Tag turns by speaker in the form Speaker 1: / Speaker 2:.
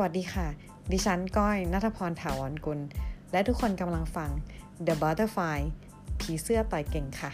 Speaker 1: วัสดีค่ะ ดิฉันก้อยนัทพรถาวรกุล และทุกคนกำลังฟัง The Butterfly ผีเสื้อต่อยเก่งค่ะ